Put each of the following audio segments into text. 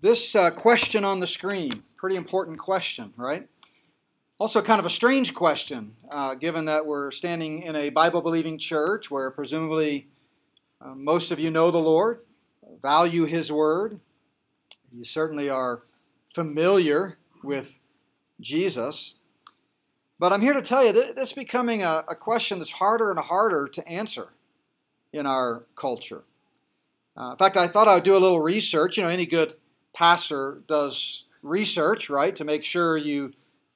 this uh, question on the screen, pretty important question, right? Also, kind of a strange question, uh, given that we're standing in a Bible believing church where presumably uh, most of you know the Lord, value His Word. You certainly are familiar with Jesus. But I'm here to tell you that this is becoming a, a question that's harder and harder to answer in our culture. Uh, in fact, I thought I would do a little research. You know, any good pastor does research, right, to make sure you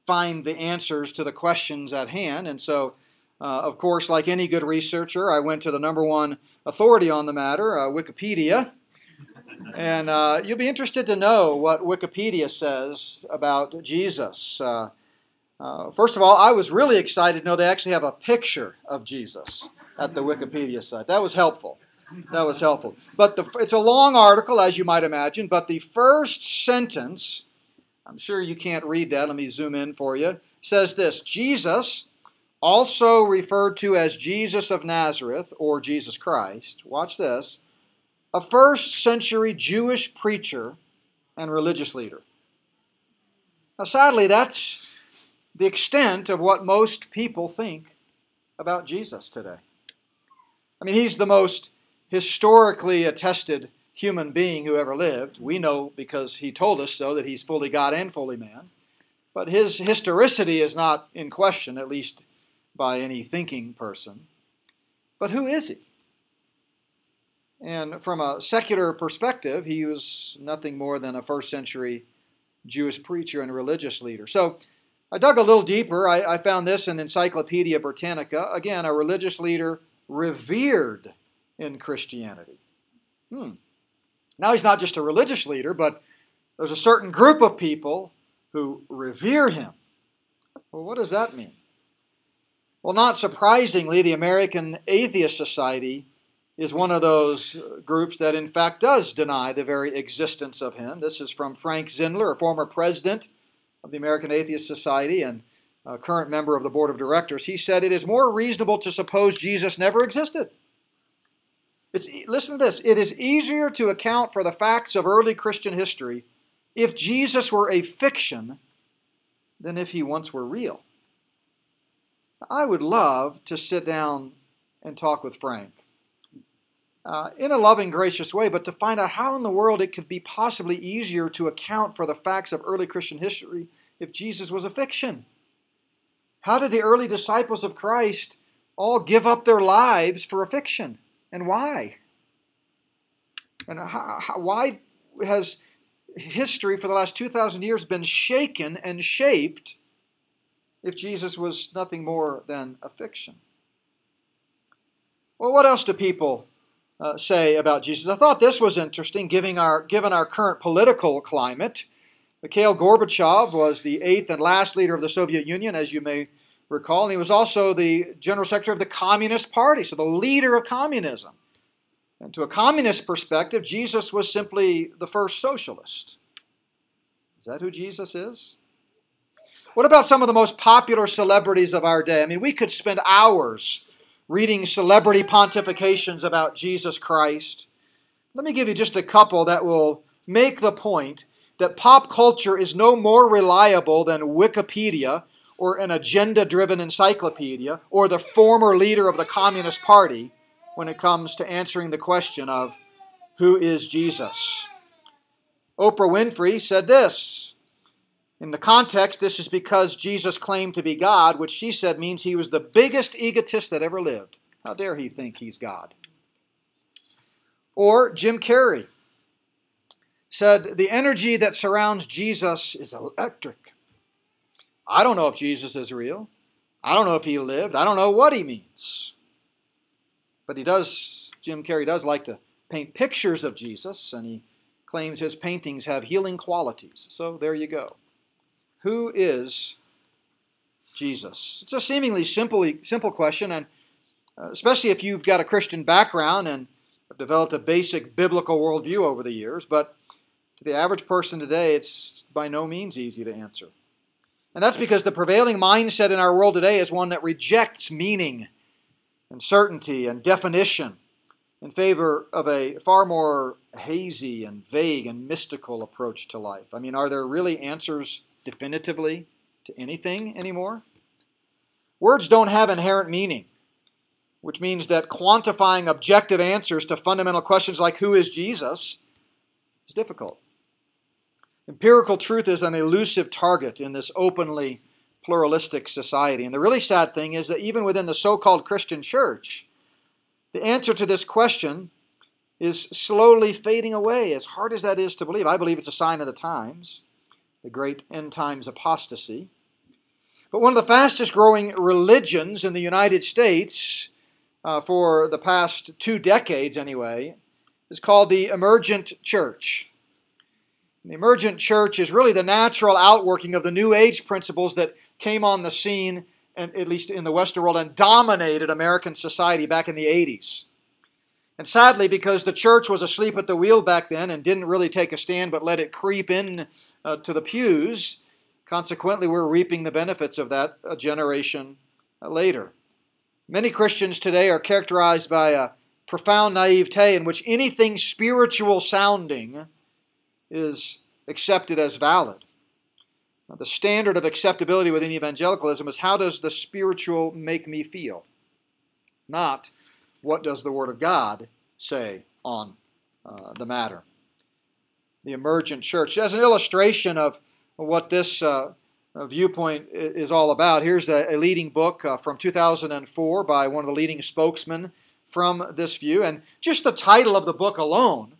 find the answers to the questions at hand. And so, uh, of course, like any good researcher, I went to the number one authority on the matter, uh, Wikipedia. And uh, you'll be interested to know what Wikipedia says about Jesus. Uh, uh, first of all, I was really excited to know they actually have a picture of Jesus at the Wikipedia site. That was helpful. That was helpful. But the, it's a long article, as you might imagine, but the first sentence, I'm sure you can't read that, let me zoom in for you, says this Jesus, also referred to as Jesus of Nazareth or Jesus Christ, watch this, a first century Jewish preacher and religious leader. Now, sadly, that's the extent of what most people think about Jesus today. I mean, he's the most historically attested human being who ever lived. We know because he told us so that he's fully God and fully man. But his historicity is not in question, at least by any thinking person. But who is he? And from a secular perspective, he was nothing more than a first century Jewish preacher and religious leader. So I dug a little deeper. I, I found this in Encyclopedia Britannica. Again, a religious leader revered in Christianity. Hmm. Now he's not just a religious leader, but there's a certain group of people who revere him. Well, what does that mean? Well, not surprisingly, the American Atheist Society is one of those groups that, in fact, does deny the very existence of him. This is from Frank Zindler, a former president of the American Atheist Society and current member of the board of directors. He said, It is more reasonable to suppose Jesus never existed. It's, listen to this it is easier to account for the facts of early Christian history if Jesus were a fiction than if he once were real. I would love to sit down and talk with Frank uh, in a loving, gracious way, but to find out how in the world it could be possibly easier to account for the facts of early Christian history if Jesus was a fiction. How did the early disciples of Christ all give up their lives for a fiction? And why? And how, how, why has history for the last 2,000 years been shaken and shaped if Jesus was nothing more than a fiction? Well, what else do people uh, say about Jesus? I thought this was interesting, given our, given our current political climate. Mikhail Gorbachev was the eighth and last leader of the Soviet Union, as you may recall, and he was also the general secretary of the Communist Party, so the leader of communism. And to a communist perspective, Jesus was simply the first socialist. Is that who Jesus is? What about some of the most popular celebrities of our day? I mean, we could spend hours reading celebrity pontifications about Jesus Christ. Let me give you just a couple that will make the point that pop culture is no more reliable than Wikipedia or an agenda driven encyclopedia or the former leader of the Communist Party when it comes to answering the question of who is Jesus. Oprah Winfrey said this. In the context, this is because Jesus claimed to be God, which she said means he was the biggest egotist that ever lived. How dare he think he's God? Or Jim Carrey said, The energy that surrounds Jesus is electric. I don't know if Jesus is real. I don't know if he lived. I don't know what he means. But he does, Jim Carrey does like to paint pictures of Jesus, and he claims his paintings have healing qualities. So there you go. Who is Jesus? It's a seemingly simple, simple question, and uh, especially if you've got a Christian background and have developed a basic biblical worldview over the years, but to the average person today, it's by no means easy to answer. And that's because the prevailing mindset in our world today is one that rejects meaning and certainty and definition. in favor of a far more hazy and vague and mystical approach to life. I mean, are there really answers definitively to anything anymore? Words don't have inherent meaning, which means that quantifying objective answers to fundamental questions like who is Jesus is difficult. Empirical truth is an elusive target in this openly pluralistic society. And the really sad thing is that even within the so called Christian church, the answer to this question is slowly fading away, as hard as that is to believe. I believe it's a sign of the times, the great end times apostasy. But one of the fastest growing religions in the United States uh, for the past two decades, anyway, is called the emergent church. The emergent church is really the natural outworking of the New Age principles that came on the scene, at least in the Western world, and dominated American society back in the 80s. And sadly, because the church was asleep at the wheel back then and didn't really take a stand but let it creep in uh, to the pews, consequently, we're reaping the benefits of that a generation uh, later. Many Christians today are characterized by a profound naivete in which anything spiritual sounding is accepted as valid. Now, the standard of acceptability within evangelicalism is how does the spiritual make me feel? Not what does the Word of God say on uh, the matter. The emergent church. As an illustration of what this uh, viewpoint is all about, here's a, a leading book uh, from 2004 by one of the leading spokesmen from this view. And just the title of the book alone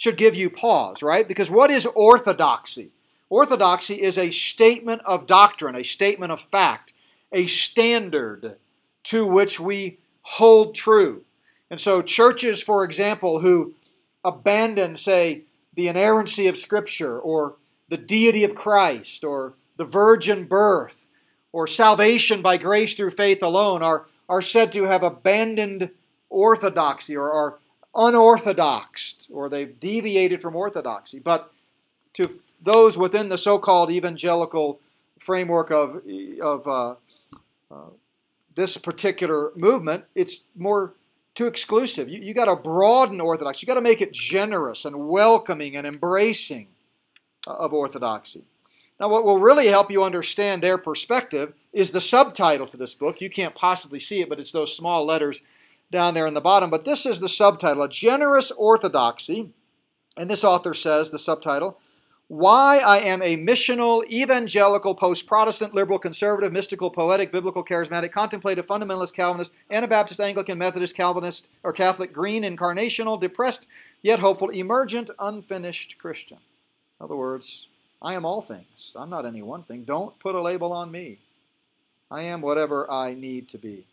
should give you pause, right? Because what is orthodoxy? Orthodoxy is a statement of doctrine, a statement of fact, a standard to which we hold true. And so, churches, for example, who abandon, say, the inerrancy of Scripture or the deity of Christ or the virgin birth or salvation by grace through faith alone are, are said to have abandoned orthodoxy or are unorthodox or they've deviated from orthodoxy. But to those within the so called evangelical framework of, of uh, uh, this particular movement, it's more too exclusive. You, you got to broaden orthodoxy, you got to make it generous and welcoming and embracing of orthodoxy. Now, what will really help you understand their perspective is the subtitle to this book. You can't possibly see it, but it's those small letters down there in the bottom. But this is the subtitle A Generous Orthodoxy. And this author says, the subtitle, Why I Am a Missional, Evangelical, Post Protestant, Liberal, Conservative, Mystical, Poetic, Biblical, Charismatic, Contemplative, Fundamentalist, Calvinist, Anabaptist, Anglican, Methodist, Calvinist, or Catholic, Green, Incarnational, Depressed, yet hopeful, Emergent, Unfinished Christian. In other words, I am all things. I'm not any one thing. Don't put a label on me. I am whatever I need to be.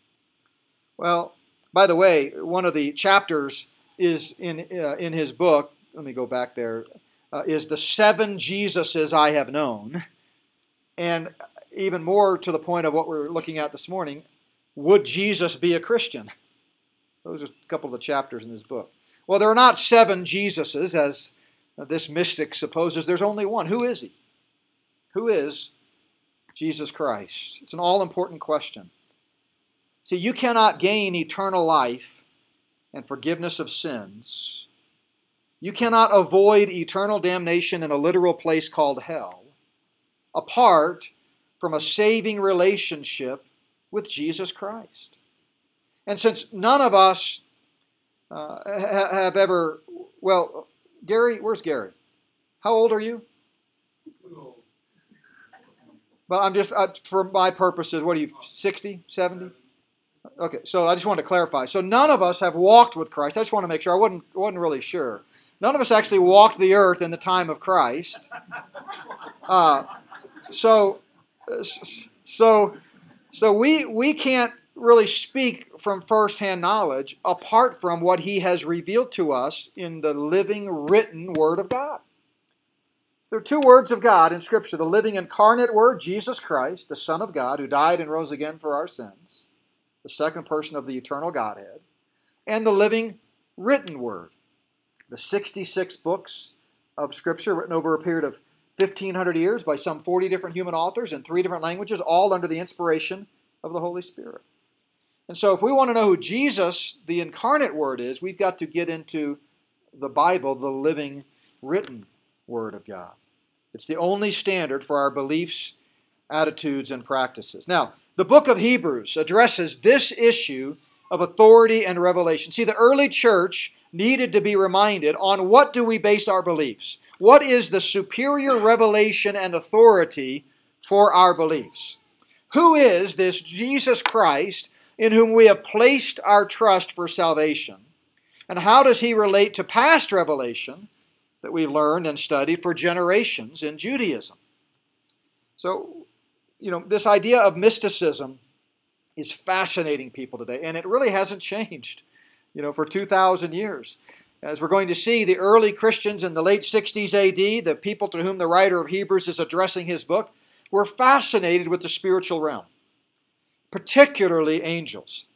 Well, by the way, one of the chapters is in, uh, in his book, let me go back there. Uh, is the seven Jesuses I have known. And even more to the point of what we're looking at this morning, would Jesus be a Christian? Those are a couple of the chapters in his book. Well, there are not seven Jesuses, as this mystic supposes. There's only one. Who is he? Who is Jesus Christ? It's an all important question. See, you cannot gain eternal life and forgiveness of sins. You cannot avoid eternal damnation in a literal place called hell apart from a saving relationship with Jesus Christ. And since none of us uh, have ever, well, Gary, where's Gary? How old are you? Well, I'm just, uh, for my purposes, what are you, 60, 70? Okay, so I just want to clarify. So none of us have walked with Christ. I just want to make sure. I wasn't, wasn't really sure. None of us actually walked the earth in the time of Christ. Uh, so, so, so we we can't really speak from firsthand knowledge apart from what He has revealed to us in the living, written Word of God. So there are two words of God in Scripture: the living, incarnate Word, Jesus Christ, the Son of God, who died and rose again for our sins the second person of the eternal Godhead, and the living written word. The 66 books of Scripture written over a period of 1,500 years by some 40 different human authors in three different languages, all under the inspiration of the Holy Spirit. And so, if we want to know who Jesus, the incarnate Word, is, we've got to get into the Bible, the living, written Word of God. It's the only standard for our beliefs, attitudes, and practices. Now, the book of Hebrews addresses this issue of authority and revelation. See, the early church needed to be reminded on what do we base our beliefs? What is the superior revelation and authority for our beliefs? Who is this Jesus Christ in whom we have placed our trust for salvation? And how does he relate to past revelation that we've learned and studied for generations in Judaism? So, you know, this idea of mysticism is fascinating people today, and it really hasn't changed, you know, for 2,000 years. As we're going to see, the early Christians in the late 60s AD, the people to whom the writer of Hebrews is addressing his book, were fascinated with the spiritual realm particularly angels.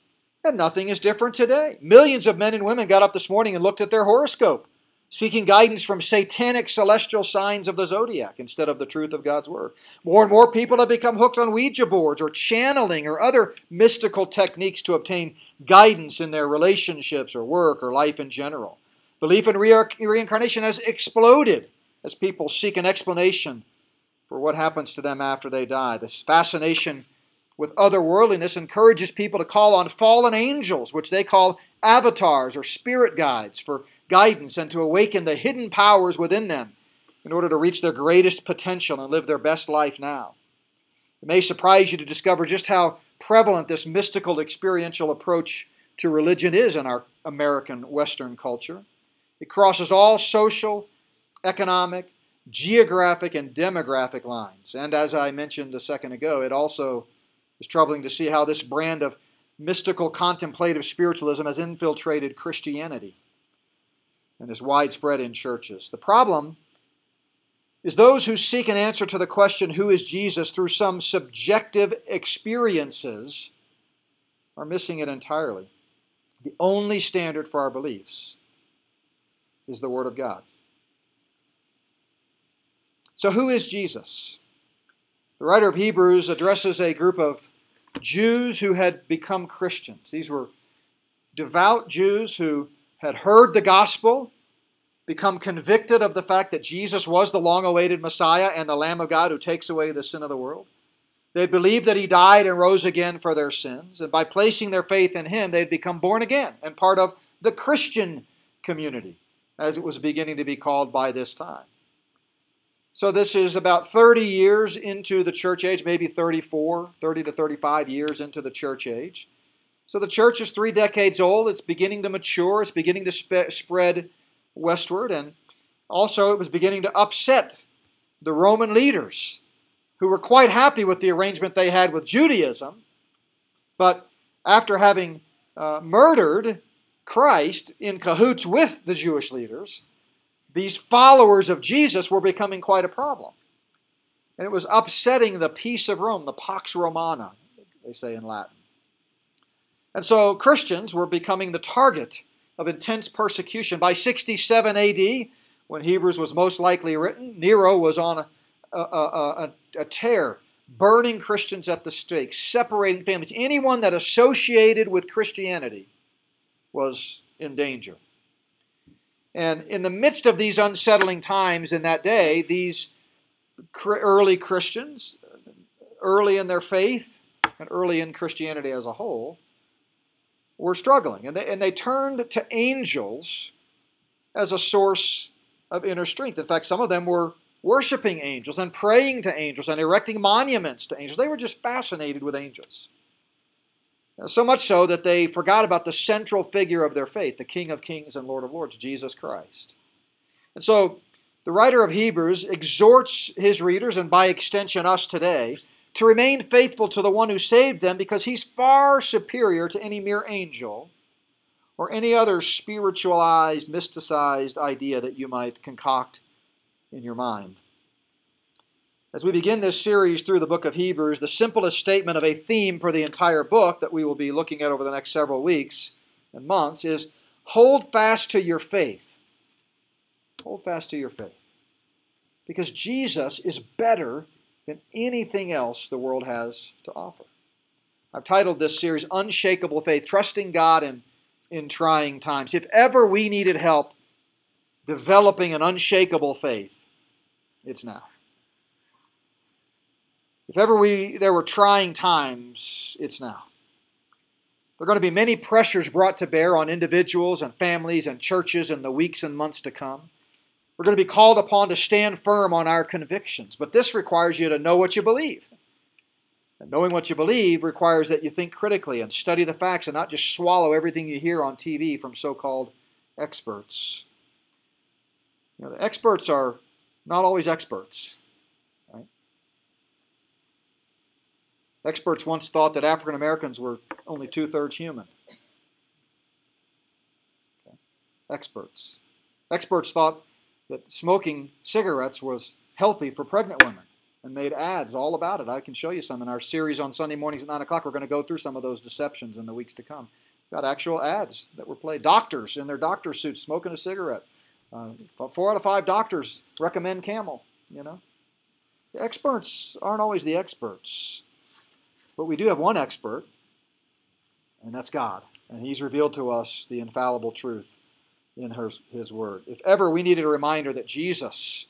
And nothing is different today. Millions of men and women got up this morning and looked at their horoscope, seeking guidance from satanic celestial signs of the zodiac instead of the truth of God's Word. More and more people have become hooked on Ouija boards or channeling or other mystical techniques to obtain guidance in their relationships or work or life in general. Belief in re- reincarnation has exploded as people seek an explanation for what happens to them after they die. This fascination with otherworldliness encourages people to call on fallen angels, which they call avatars or spirit guides, for guidance and to awaken the hidden powers within them in order to reach their greatest potential and live their best life now. It may surprise you to discover just how prevalent this mystical experiential approach to religion is in our American Western culture. It crosses all social, economic, geographic, and demographic lines. And as I mentioned a second ago, it also it's troubling to see how this brand of mystical contemplative spiritualism has infiltrated Christianity and is widespread in churches. The problem is those who seek an answer to the question, Who is Jesus, through some subjective experiences are missing it entirely. The only standard for our beliefs is the Word of God. So, who is Jesus? The writer of Hebrews addresses a group of Jews who had become Christians. These were devout Jews who had heard the gospel, become convicted of the fact that Jesus was the long awaited Messiah and the Lamb of God who takes away the sin of the world. They believed that he died and rose again for their sins, and by placing their faith in him, they had become born again and part of the Christian community, as it was beginning to be called by this time. So this is about 30 years into the church age, maybe 34, 30 to 35 years into the church age. So the church is three decades old. It's beginning to mature. It's beginning to spread westward. And also, it was beginning to upset the Roman leaders who were quite happy with the arrangement they had with Judaism. But after having uh, murdered Christ in cahoots with the Jewish leaders, these followers of Jesus were becoming quite a problem. And it was upsetting the peace of Rome, the Pax Romana, they say in Latin. And so Christians were becoming the target of intense persecution. By 67 AD, when Hebrews was most likely written, Nero was on a, a, a, a tear, burning Christians at the stake, separating families. Anyone that associated with Christianity was in danger. And in the midst of these unsettling times in that day, these early Christians, early in their faith and early in Christianity as a whole, were struggling. And they, and they turned to angels as a source of inner strength. In fact, some of them were worshiping angels and praying to angels and erecting monuments to angels. They were just fascinated with angels. So much so that they forgot about the central figure of their faith, the King of Kings and Lord of Lords, Jesus Christ. And so the writer of Hebrews exhorts his readers, and by extension us today, to remain faithful to the one who saved them because he's far superior to any mere angel or any other spiritualized, mysticized idea that you might concoct in your mind. As we begin this series through the book of Hebrews, the simplest statement of a theme for the entire book that we will be looking at over the next several weeks and months is hold fast to your faith. Hold fast to your faith. Because Jesus is better than anything else the world has to offer. I've titled this series Unshakable Faith, Trusting God in, in Trying Times. If ever we needed help developing an unshakable faith, it's now. If ever we there were trying times, it's now. There are going to be many pressures brought to bear on individuals and families and churches in the weeks and months to come. We're going to be called upon to stand firm on our convictions, but this requires you to know what you believe. And knowing what you believe requires that you think critically and study the facts and not just swallow everything you hear on TV from so called experts. You know, the experts are not always experts. Experts once thought that African Americans were only two thirds human. Okay. Experts. Experts thought that smoking cigarettes was healthy for pregnant women and made ads all about it. I can show you some in our series on Sunday mornings at 9 o'clock. We're going to go through some of those deceptions in the weeks to come. Got actual ads that were played. Doctors in their doctor suits smoking a cigarette. Uh, four out of five doctors recommend Camel, you know. The experts aren't always the experts. But we do have one expert, and that's God. And He's revealed to us the infallible truth in his, Word. If ever we needed a reminder that Jesus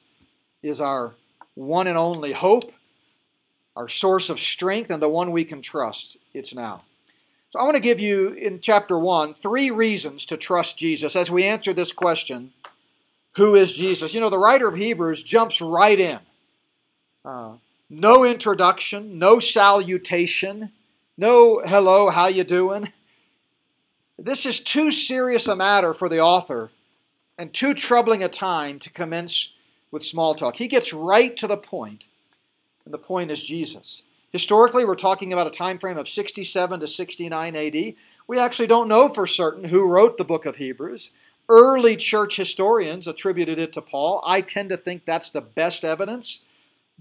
is our one and only hope, our source of strength, and the one we can trust, it's now. So I want to give you in chapter 1 three reasons to trust Jesus as we answer this question who is Jesus? You know, the writer of Hebrews jumps right in. Uh, no introduction, no salutation, no hello, how you doing? This is too serious a matter for the author and too troubling a time to commence with small talk. He gets right to the point, and the point is Jesus. Historically, we're talking about a time frame of 67 to 69 AD. We actually don't know for certain who wrote the book of Hebrews. Early church historians attributed it to Paul. I tend to think that's the best evidence,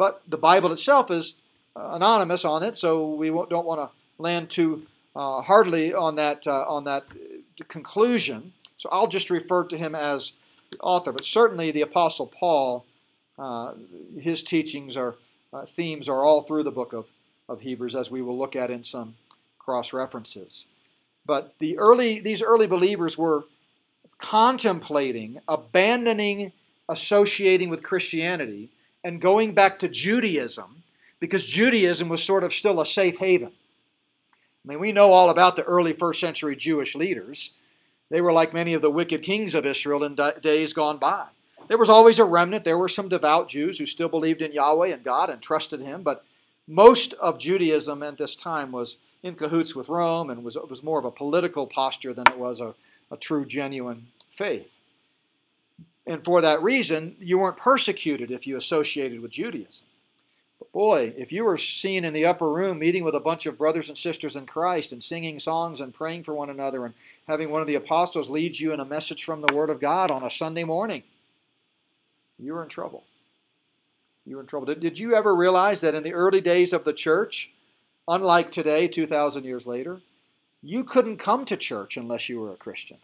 but the Bible itself is uh, anonymous on it, so we don't want to land too uh, hardly on that uh, on that conclusion. So I'll just refer to him as the author, but certainly the Apostle Paul, uh, his teachings are uh, themes are all through the book of, of Hebrews, as we will look at in some cross references. But the early these early believers were contemplating abandoning associating with Christianity and going back to Judaism because Judaism was sort of still a safe haven. I mean, we know all about the early first century Jewish leaders. They were like many of the wicked kings of Israel in days gone by. There was always a remnant. There were some devout Jews who still believed in Yahweh and God and trusted Him, but most of Judaism at this time was in cahoots with Rome and was, was more of a political posture than it was a, a true, genuine faith. And for that reason, you weren't persecuted if you associated with Judaism. But boy, if you were seen in the upper room meeting with a bunch of brothers and sisters in Christ and singing songs and praying for one another and having one of the apostles lead you in a message from the Word of God on a Sunday morning, you were in trouble. You were in trouble. Did, did you ever realize that in the early days of the church, unlike today, 2,000 years later, you couldn't come to church unless you were a Christian?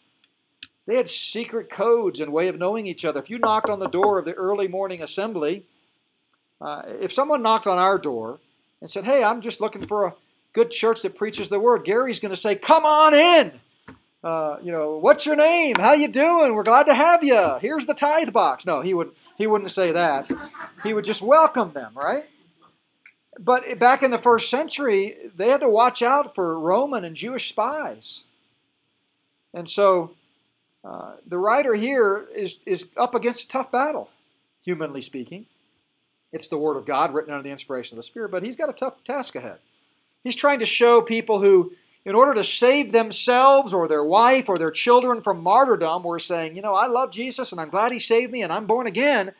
They had secret codes and way of knowing each other. If you knocked on the door of the early morning assembly, uh, if someone knocked on our door and said, "Hey, I'm just looking for a good church that preaches the word," Gary's going to say, "Come on in." Uh, you know, what's your name? How you doing? We're glad to have you. Here's the tithe box. No, he would he wouldn't say that. He would just welcome them, right? But back in the first century, they had to watch out for Roman and Jewish spies. And so uh, the writer here is, is up against a tough battle, humanly speaking. It's the Word of God written under the inspiration of the Spirit, but he's got a tough task ahead. He's trying to show people who, in order to save themselves or their wife or their children from martyrdom, were saying, you know, I love Jesus and I'm glad he saved me and I'm born again,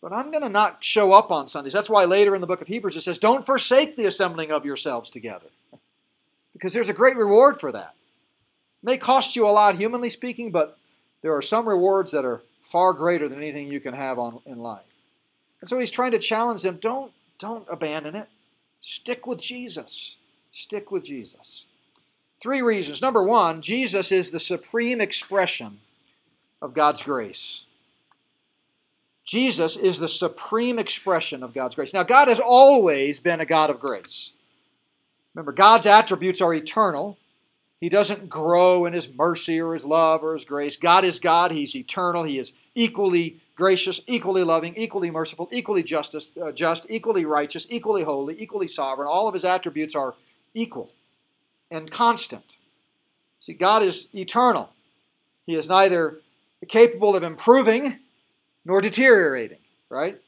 but I'm going to not show up on Sundays. That's why later in the book of Hebrews it says, don't forsake the assembling of yourselves together. Because there's a great reward for that. It may cost you a lot, humanly speaking, but there are some rewards that are far greater than anything you can have on, in life. And so he's trying to challenge them don't, don't abandon it. Stick with Jesus. Stick with Jesus. Three reasons. Number one, Jesus is the supreme expression of God's grace. Jesus is the supreme expression of God's grace. Now, God has always been a God of grace. Remember, God's attributes are eternal. He doesn't grow in his mercy or his love or his grace. God is God. He's eternal. He is equally gracious, equally loving, equally merciful, equally justice, uh, just, equally righteous, equally holy, equally sovereign. All of his attributes are equal and constant. See, God is eternal. He is neither capable of improving nor deteriorating, right?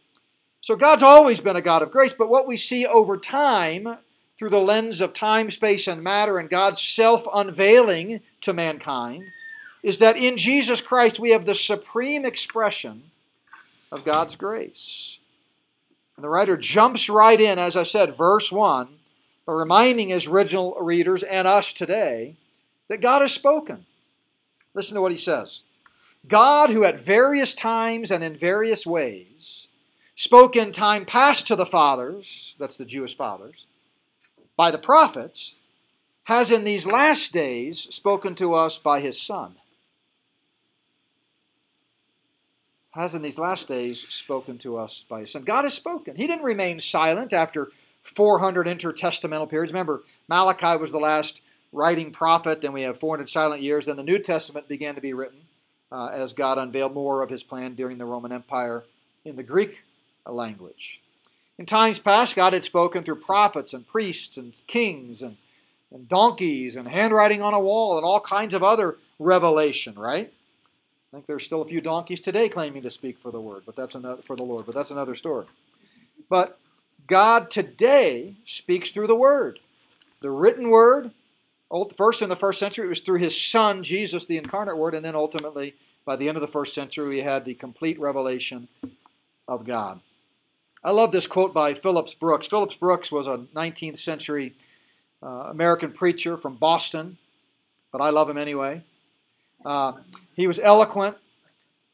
So God's always been a God of grace, but what we see over time through the lens of time, space, and matter and God's self unveiling to mankind is that in Jesus Christ we have the supreme expression of God's grace. And the writer jumps right in, as I said, verse 1, by reminding his original readers and us today that God has spoken. Listen to what he says God, who at various times and in various ways spoke in time past to the fathers, that's the Jewish fathers, by the prophets, has in these last days spoken to us by his Son. Has in these last days spoken to us by his Son. God has spoken. He didn't remain silent after 400 intertestamental periods. Remember, Malachi was the last writing prophet, then we have 400 silent years, then the New Testament began to be written uh, as God unveiled more of his plan during the Roman Empire in the Greek language. In times past, God had spoken through prophets and priests and kings and, and donkeys and handwriting on a wall and all kinds of other revelation, right? I think there's still a few donkeys today claiming to speak for the word, but that's another for the Lord, but that's another story. But God today speaks through the word. The written word, first in the first century, it was through his son, Jesus, the incarnate word, and then ultimately, by the end of the first century, we had the complete revelation of God. I love this quote by Phillips Brooks. Phillips Brooks was a 19th century uh, American preacher from Boston, but I love him anyway. Uh, he was eloquent.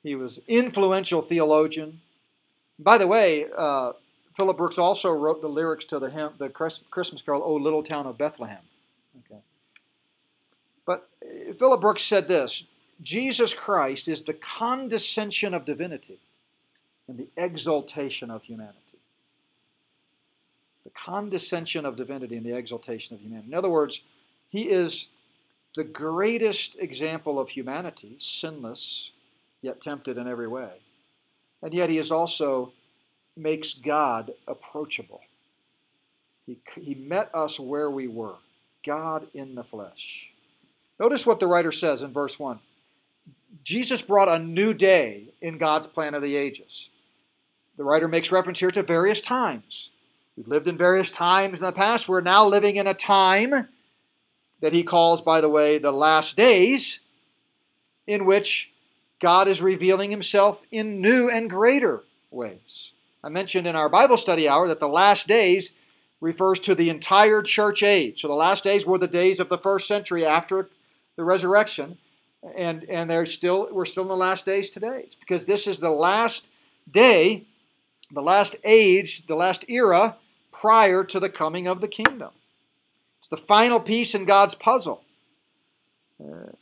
He was influential theologian. By the way, uh, Philip Brooks also wrote the lyrics to the hymn, the Christmas carol, "O Little Town of Bethlehem." Okay. But uh, Philip Brooks said this: Jesus Christ is the condescension of divinity and the exaltation of humanity. The condescension of divinity and the exaltation of humanity. In other words, he is the greatest example of humanity, sinless, yet tempted in every way. And yet he is also makes God approachable. He, he met us where we were, God in the flesh. Notice what the writer says in verse 1. Jesus brought a new day in God's plan of the ages. The writer makes reference here to various times. We've lived in various times in the past. We're now living in a time that he calls, by the way, the last days, in which God is revealing himself in new and greater ways. I mentioned in our Bible study hour that the last days refers to the entire church age. So the last days were the days of the first century after the resurrection, and and they're still we're still in the last days today. It's because this is the last day the last age, the last era prior to the coming of the kingdom. It's the final piece in God's puzzle. Uh,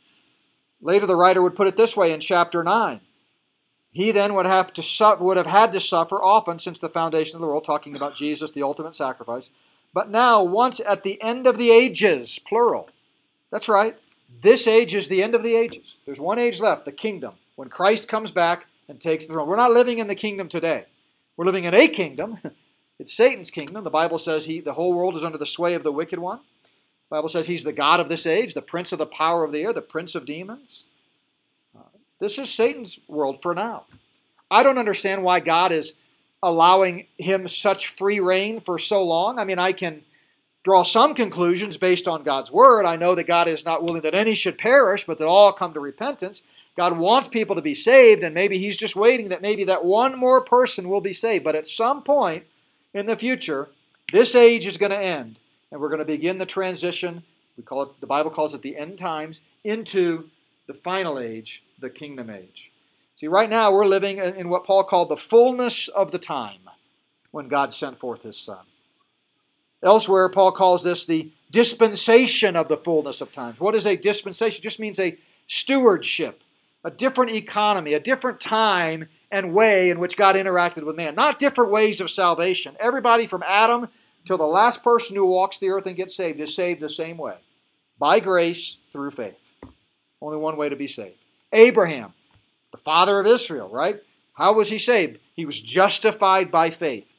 later, the writer would put it this way in chapter 9. He then would have to su- would have had to suffer often since the foundation of the world, talking about Jesus, the ultimate sacrifice. But now, once at the end of the ages, plural. That's right. This age is the end of the ages. There's one age left, the kingdom, when Christ comes back and takes the throne. We're not living in the kingdom today. We're living in a kingdom. It's Satan's kingdom. The Bible says he, the whole world is under the sway of the wicked one. The Bible says he's the God of this age, the prince of the power of the air, the prince of demons. Uh, this is Satan's world for now. I don't understand why God is allowing him such free reign for so long. I mean, I can draw some conclusions based on God's word. I know that God is not willing that any should perish, but that all come to repentance. God wants people to be saved, and maybe He's just waiting that maybe that one more person will be saved. But at some point in the future, this age is going to end, and we're going to begin the transition. We call it the Bible calls it the end times into the final age, the kingdom age. See, right now we're living in what Paul called the fullness of the time when God sent forth His Son. Elsewhere, Paul calls this the dispensation of the fullness of time. What is a dispensation? It just means a stewardship a different economy, a different time and way in which God interacted with man. Not different ways of salvation. Everybody from Adam till the last person who walks the earth and gets saved is saved the same way by grace through faith. Only one way to be saved. Abraham, the father of Israel, right? How was he saved? He was justified by faith.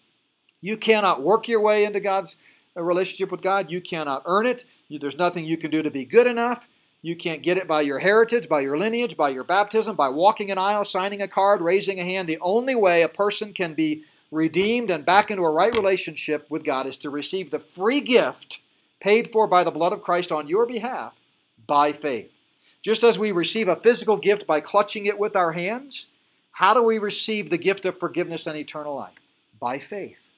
You cannot work your way into God's uh, relationship with God. You cannot earn it. There's nothing you can do to be good enough. You can't get it by your heritage, by your lineage, by your baptism, by walking an aisle, signing a card, raising a hand. The only way a person can be redeemed and back into a right relationship with God is to receive the free gift paid for by the blood of Christ on your behalf by faith. Just as we receive a physical gift by clutching it with our hands, how do we receive the gift of forgiveness and eternal life? By faith.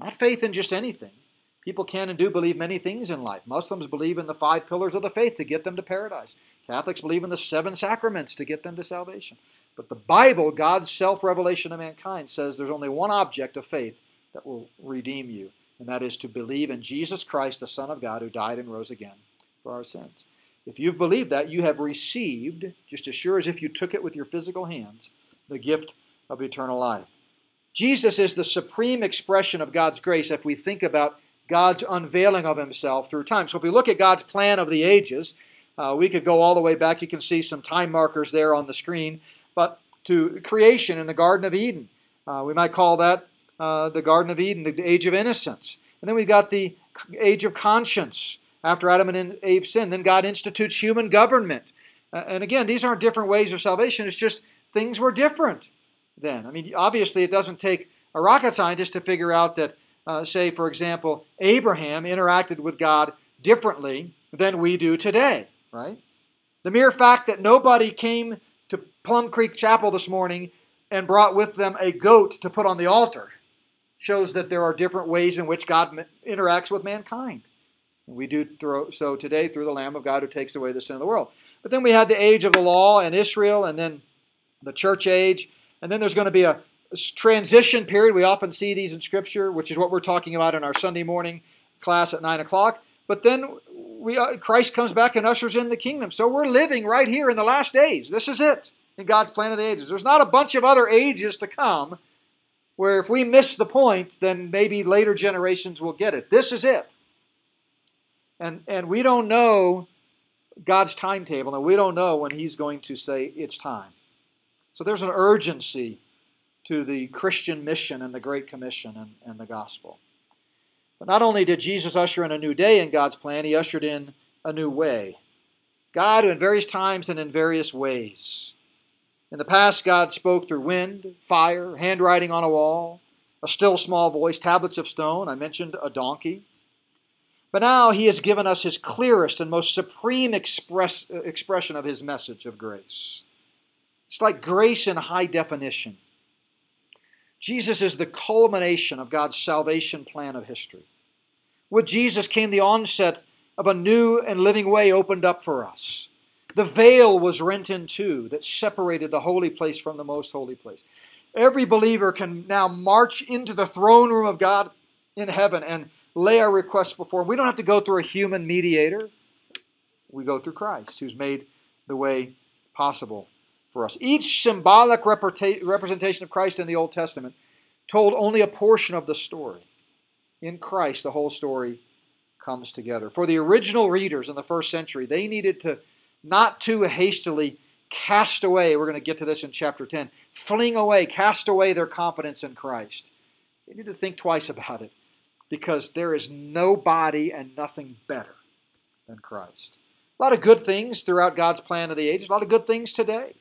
Not faith in just anything. People can and do believe many things in life. Muslims believe in the five pillars of the faith to get them to paradise. Catholics believe in the seven sacraments to get them to salvation. But the Bible, God's self revelation to mankind, says there's only one object of faith that will redeem you, and that is to believe in Jesus Christ, the Son of God, who died and rose again for our sins. If you've believed that, you have received, just as sure as if you took it with your physical hands, the gift of eternal life. Jesus is the supreme expression of God's grace if we think about God's unveiling of himself through time. So if we look at God's plan of the ages, uh, we could go all the way back. You can see some time markers there on the screen. But to creation in the Garden of Eden, uh, we might call that uh, the Garden of Eden, the age of innocence. And then we've got the age of conscience after Adam and Eve sinned. Then God institutes human government. And again, these aren't different ways of salvation. It's just things were different then. I mean, obviously, it doesn't take a rocket scientist to figure out that, uh, say, for example, Abraham interacted with God differently than we do today, right? The mere fact that nobody came to Plum Creek Chapel this morning and brought with them a goat to put on the altar shows that there are different ways in which God interacts with mankind. And we do so today through the Lamb of God who takes away the sin of the world. But then we had the age of the law and Israel, and then the church age, and then there's going to be a transition period. We often see these in Scripture, which is what we're talking about in our Sunday morning class at 9 o'clock. But then we, uh, Christ comes back and ushers in the kingdom. So we're living right here in the last days. This is it in God's plan of the ages. There's not a bunch of other ages to come where if we miss the point, then maybe later generations will get it. This is it. And, and we don't know God's timetable, and we don't know when He's going to say it's time. So there's an urgency to the Christian mission and the Great Commission and, and the gospel. But not only did Jesus usher in a new day in God's plan, he ushered in a new way. God, in various times and in various ways. In the past, God spoke through wind, fire, handwriting on a wall, a still small voice, tablets of stone. I mentioned a donkey. But now he has given us his clearest and most supreme express, uh, expression of his message of grace. It's like grace in high definition. Jesus is the culmination of God's salvation plan of history. With Jesus came the onset of a new and living way opened up for us. The veil was rent in two that separated the holy place from the most holy place. Every believer can now march into the throne room of God in heaven and lay our requests before him. We don't have to go through a human mediator. We go through Christ, who's made the way possible for us. Each symbolic representation of Christ in the Old Testament told only a portion of the story. In Christ, the whole story comes together. For the original readers in the first century, they needed to not too hastily cast away, we're going to get to this in chapter 10, fling away, cast away their confidence in Christ. They need to think twice about it because there is nobody and nothing better than Christ. A lot of good things throughout God's plan of the ages, a lot of good things today.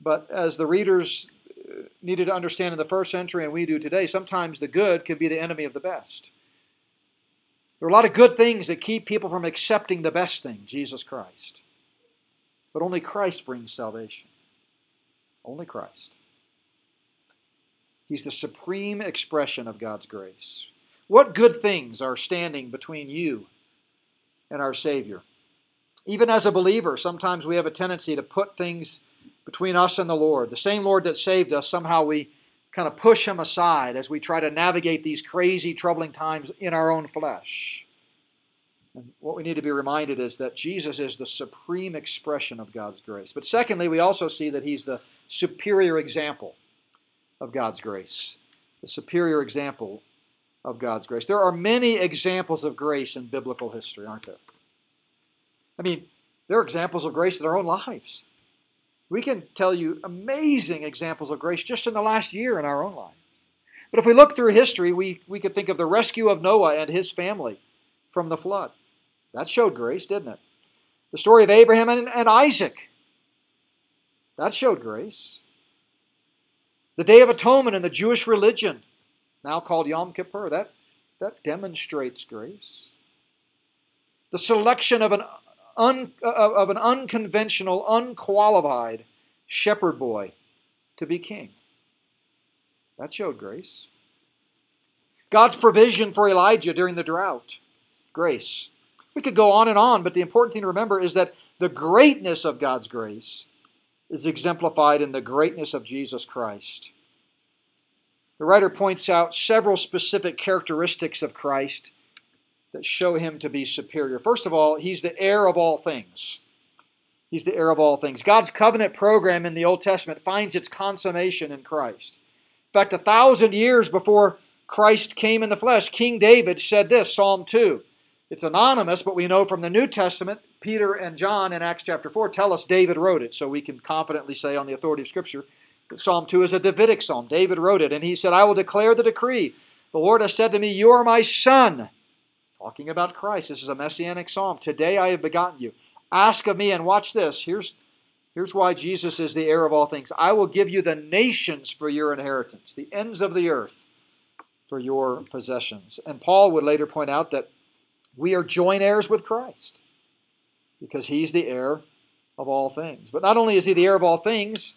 But as the readers uh, needed to understand in the first century and we do today, sometimes the good can be the enemy of the best. There are a lot of good things that keep people from accepting the best thing, Jesus Christ. But only Christ brings salvation. Only Christ. He's the supreme expression of God's grace. What good things are standing between you and our Savior? Even as a believer, sometimes we have a tendency to put things between us and the Lord. The same Lord that saved us, somehow we kind of push him aside as we try to navigate these crazy, troubling times in our own flesh. And what we need to be reminded is that Jesus is the supreme expression of God's grace. But secondly, we also see that he's the superior example of God's grace. The superior example. of God's grace. There are many examples of grace in biblical history, aren't there? I mean, there are examples of grace in our own lives. We can tell you amazing examples of grace just in the last year in our own lives. But if we look through history, we, we could think of the rescue of Noah and his family from the flood. That showed grace, didn't it? The story of Abraham and, and Isaac. That showed grace. The Day of Atonement in the Jewish religion, now called Yom Kippur, that, that demonstrates grace. The selection of an, un, of an unconventional, unqualified shepherd boy to be king. That showed grace. God's provision for Elijah during the drought. Grace. We could go on and on, but the important thing to remember is that the greatness of God's grace is exemplified in the greatness of Jesus Christ. The writer points out several specific characteristics of Christ that show him to be superior. First of all, he's the heir of all things. He's the heir of all things. God's covenant program in the Old Testament finds its consummation in Christ. In fact, a thousand years before Christ came in the flesh, King David said this, Psalm 2. It's anonymous, but we know from the New Testament, Peter and John in Acts chapter 4 tell us David wrote it, so we can confidently say on the authority of Scripture that Psalm 2 is a Davidic psalm. David wrote it, and he said, I will declare the decree. The Lord has said to me, You are my son. Talking about Christ. This is a messianic psalm. Today I have begotten you. Ask of me, and watch this. Here's Here's why Jesus is the heir of all things. I will give you the nations for your inheritance, the ends of the earth for your possessions. And Paul would later point out that we are joint heirs with Christ because he's the heir of all things. But not only is he the heir of all things,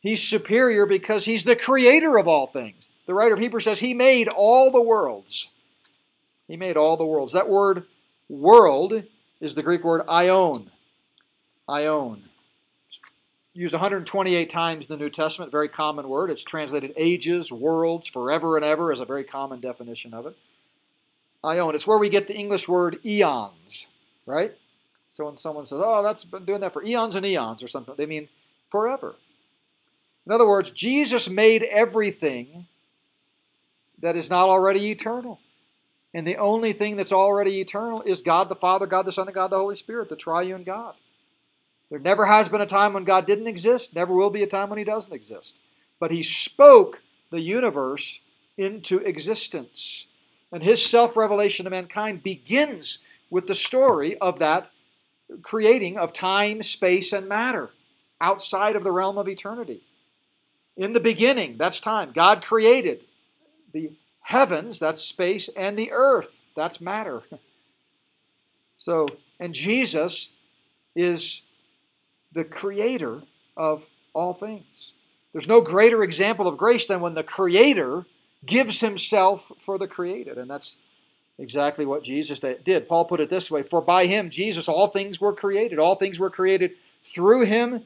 he's superior because he's the creator of all things. The writer of Hebrews says he made all the worlds. He made all the worlds. That word world is the Greek word aion. Aion used 128 times in the New Testament, very common word. It's translated ages, worlds, forever and ever is a very common definition of it. Aion. It's where we get the English word eons, right? So when someone says, oh, that's been doing that for eons and eons or something, they mean forever. In other words, Jesus made everything that is not already eternal. And the only thing that's already eternal is God the Father, God the Son, and God the Holy Spirit, the triune God. There never has been a time when God didn't exist, never will be a time when He doesn't exist. But He spoke the universe into existence. And His self revelation to mankind begins with the story of that creating of time, space, and matter outside of the realm of eternity. In the beginning, that's time. God created the heavens, that's space, and the earth, that's matter. So, and Jesus is the creator of all things. There's no greater example of grace than when the creator gives himself for the created. And that's exactly what Jesus did. Paul put it this way For by him, Jesus, all things were created. All things were created through him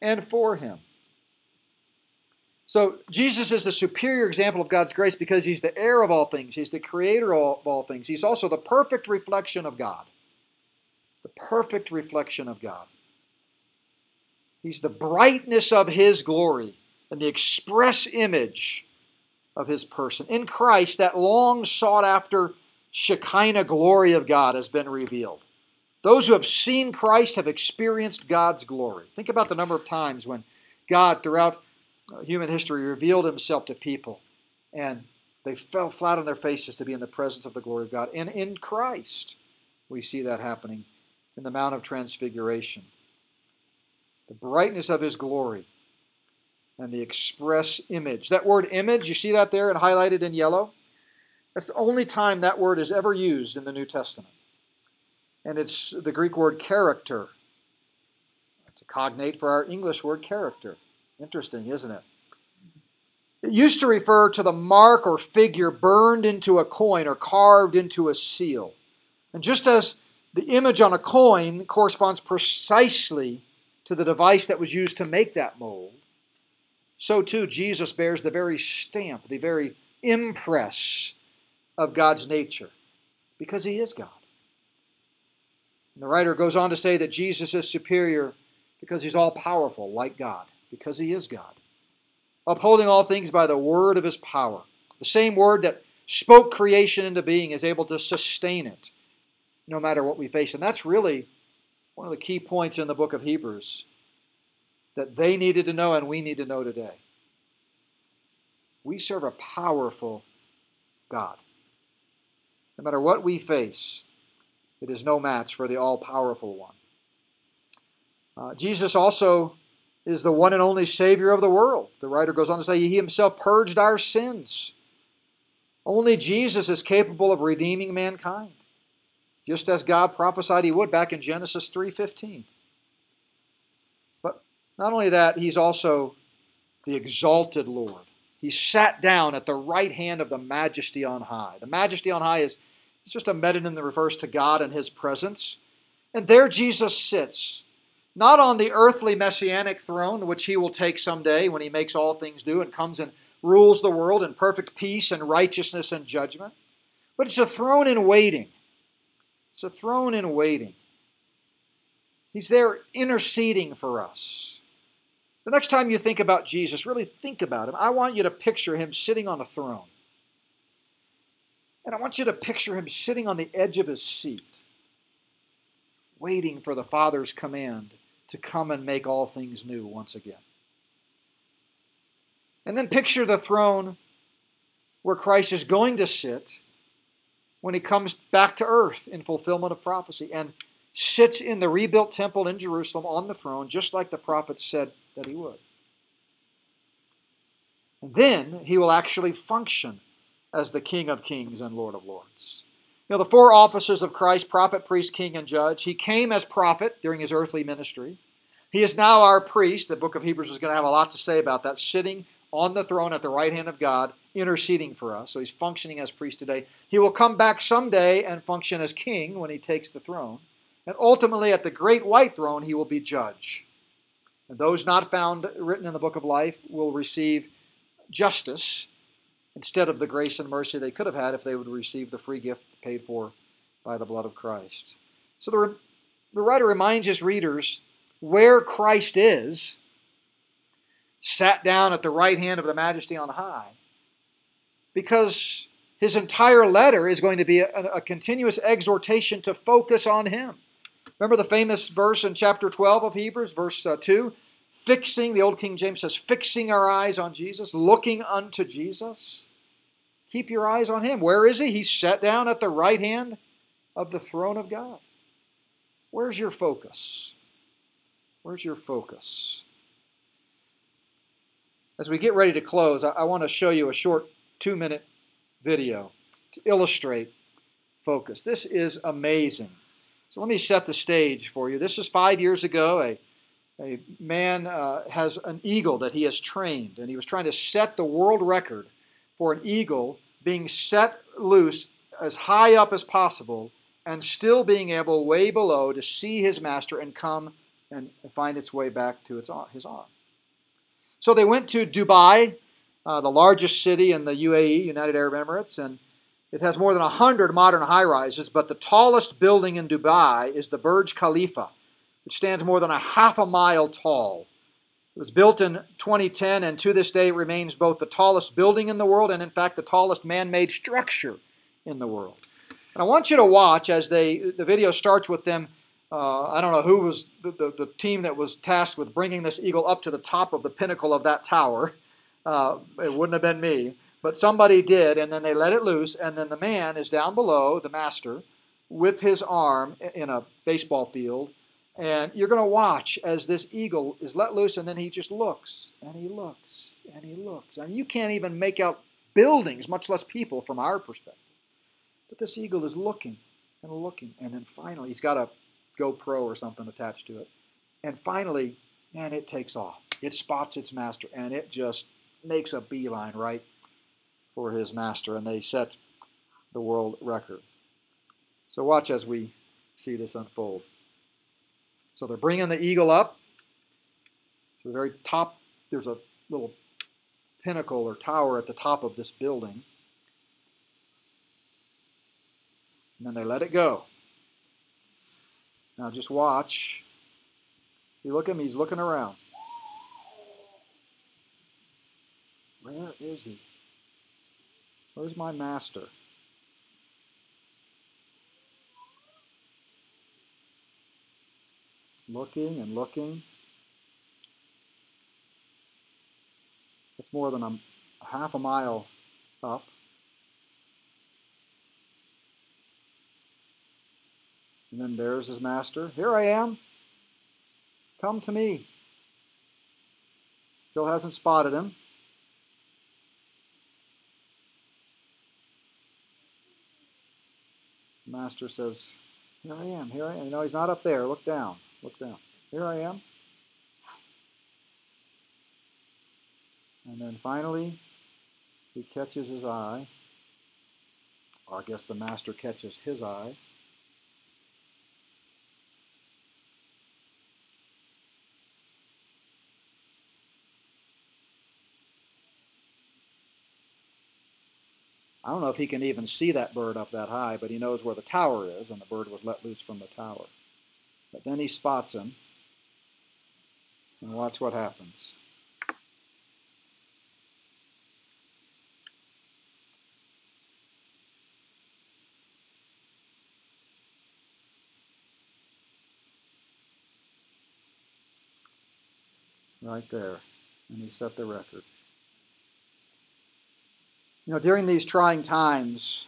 and for him. So Jesus is the superior example of God's grace because he's the heir of all things, he's the creator of all things. He's also the perfect reflection of God. The perfect reflection of God. He's the brightness of His glory and the express image of His person. In Christ, that long sought after Shekinah glory of God has been revealed. Those who have seen Christ have experienced God's glory. Think about the number of times when God, throughout Uh, human history, revealed Himself to people and they fell flat on their faces to be in the presence of the glory of God. And in Christ, we see that happening in the Mount of Transfiguration the brightness of his glory, and the express image. That word image, you see that there and highlighted in yellow? That's the only time that word is ever used in the New Testament. And it's the Greek word character. It's a cognate for our English word character. Interesting, isn't it? It used to refer to the mark or figure burned into a coin or carved into a seal. And just as the image on a coin corresponds precisely to the device that was used to make that mold, so too Jesus bears the very stamp, the very impress of God's nature, because he is God. And the writer goes on to say that Jesus is superior because he's all powerful, like God, because he is God, upholding all things by the word of his power. The same word that spoke creation into being is able to sustain it no matter what we face. And that's really one of the key points in the book of Hebrews that they needed to know and we need to know today. We serve a powerful God. No matter what we face, it is no match for the all powerful one. Uh, Jesus also is the one and only Savior of the world. The writer goes on to say, He Himself purged our sins. Only Jesus is capable of redeeming mankind, just as God prophesied He would back in Genesis 3:15. But not only that, He's also the exalted Lord. He sat down at the right hand of the majesty on high. The majesty on high is it's just a metonym that refers to God and His presence. And there Jesus sits, not on the earthly messianic throne, which He will take someday when He makes all things new and comes and rules the world in perfect peace and righteousness and judgment, but it's a throne in waiting. It's a throne in waiting. He's there interceding for us. The next time you think about Jesus, really think about him. I want you to picture him sitting on a throne. And I want you to picture him sitting on the edge of his seat, waiting for the Father's command to come and make all things new once again. And then picture the throne where Christ is going to sit when he comes back to earth in fulfillment of prophecy and sits in the rebuilt temple in Jerusalem on the throne, just like the prophets said that he would. And then he will actually function as the King of Kings and Lord of Lords. You know, the four offices of Christ prophet, priest, king, and judge. He came as prophet during his earthly ministry. He is now our priest. The book of Hebrews is going to have a lot to say about that, sitting on the throne at the right hand of God, interceding for us. So he's functioning as priest today. He will come back someday and function as king when he takes the throne. And ultimately, at the great white throne, he will be judge. And those not found written in the book of life will receive justice instead of the grace and mercy they could have had if they would receive the free gift paid for by the blood of Christ. So the, the writer reminds his readers where Christ is, sat down at the right hand of the majesty on high, because his entire letter is going to be a, a continuous exhortation to focus on him. Remember the famous verse in chapter 12 of Hebrews, verse uh, 2? Fixing, the Old King James says, fixing our eyes on Jesus, looking unto Jesus. Keep your eyes on him. Where is he? He's set down at the right hand of the throne of God. Where's your focus? Where's your focus? As we get ready to close, I, I want to show you a short two minute video to illustrate focus. This is amazing. So let me set the stage for you. This is five years ago. A, a man uh, has an eagle that he has trained, and he was trying to set the world record for an eagle being set loose as high up as possible and still being able, way below, to see his master and come and find its way back to its, his arm. So they went to Dubai, uh, the largest city in the UAE, United Arab Emirates, and it has more than 100 modern high rises, but the tallest building in Dubai is the Burj Khalifa, which stands more than a half a mile tall. It was built in 2010, and to this day it remains both the tallest building in the world and, in fact, the tallest man made structure in the world. And I want you to watch as they, the video starts with them. Uh, I don't know who was the, the, the, team that was tasked with bringing this eagle up to the top of the pinnacle of that tower. Uh, it wouldn't have been me. But somebody did, and then they let it loose, and then the man is down below, the master, with his arm in a baseball field. And you're going to watch as this eagle is let loose, and then he just looks, and he looks, and he looks. I mean, you can't even make out buildings, much less people, from our perspective. But this eagle is looking and looking, and then finally, he's got a GoPro or something attached to it. And finally, man, it takes off. It spots its master, and it just makes a beeline right for his master, and they set the world record. So watch as we see this unfold. So they're bringing the eagle up to the very top. There's a little pinnacle or tower at the top of this building. And then they let it go. Now just watch. You look at him, he's looking around. Where is he? Where's my master? Looking and looking. It's more than a half a mile up. And then there's his master. Here I am. Come to me. Still hasn't spotted him. master says, Here I am, here I am. No, he's not up there. Look down. Look down. Here I am. And then finally, he catches his eye. Or I guess the master catches his eye. I don't know if he can even see that bird up that high, but he knows where the tower is, and the bird was let loose from the tower. But then he spots him, and watch what happens. Right there. And he set the record. You know, during these trying times,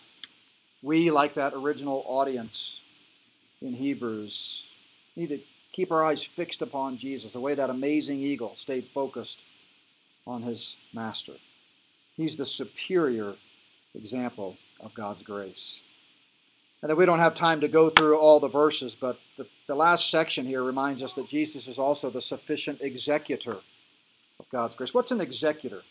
we, like that original audience in Hebrews, need to keep our eyes fixed upon Jesus, the way that amazing eagle stayed focused on his master. He's the superior example of God's grace. And that we don't have time to go through all the verses, but the, the last section here reminds us that Jesus is also the sufficient executor of God's grace. What's an executor?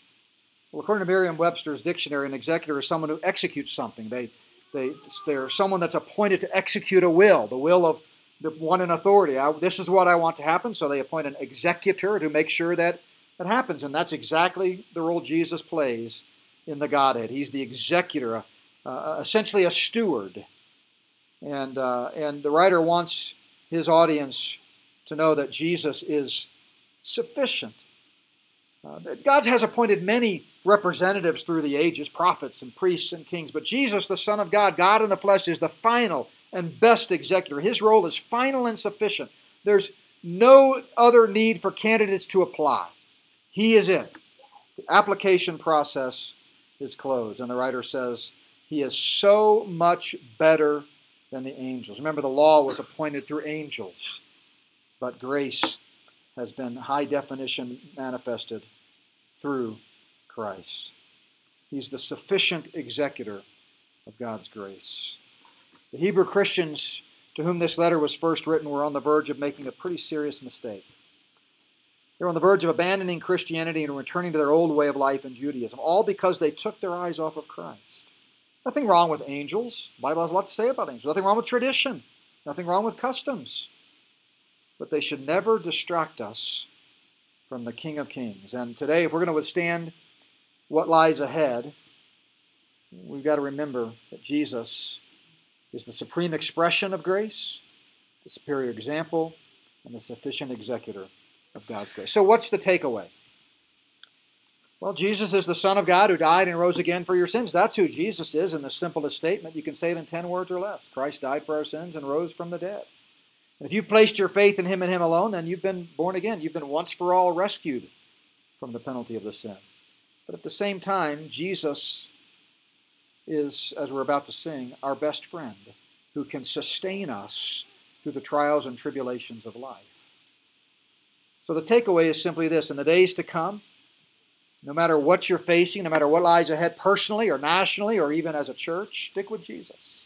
Well, according to Merriam-Webster's dictionary, an executor is someone who executes something. They, they, they're someone that's appointed to execute a will, the will of the one in authority. I, this is what I want to happen, so they appoint an executor to make sure that that happens. And that's exactly the role Jesus plays in the Godhead. He's the executor, uh, essentially a steward. And, uh, and the writer wants his audience to know that Jesus is sufficient. Uh, God has appointed many representatives through the ages, prophets and priests and kings, but Jesus, the Son of God, God in the flesh, is the final and best executor. His role is final and sufficient. There's no other need for candidates to apply. He is in. The application process is closed. And the writer says, He is so much better than the angels. Remember, the law was appointed through angels, but grace has been high definition manifested through Christ. He's the sufficient executor of God's grace. The Hebrew Christians to whom this letter was first written were on the verge of making a pretty serious mistake. They were on the verge of abandoning Christianity and returning to their old way of life in Judaism, all because they took their eyes off of Christ. Nothing wrong with angels. The Bible has a lot to say about angels. Nothing wrong with tradition. Nothing wrong with customs. But they should never distract us from the King of Kings. And today, if we're going to withstand what lies ahead, we've got to remember that Jesus is the supreme expression of grace, the superior example, and the sufficient executor of God's grace. So, what's the takeaway? Well, Jesus is the Son of God who died and rose again for your sins. That's who Jesus is in the simplest statement. You can say it in 10 words or less. Christ died for our sins and rose from the dead. And if you've placed your faith in Him and Him alone, then you've been born again. You've been once for all rescued from the penalty of the sin. But at the same time, Jesus is, as we're about to sing, our best friend who can sustain us through the trials and tribulations of life. So the takeaway is simply this in the days to come, no matter what you're facing, no matter what lies ahead personally or nationally or even as a church, stick with Jesus.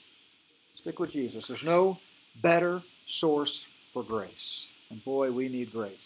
Stick with Jesus. There's no better source for grace. And boy, we need grace.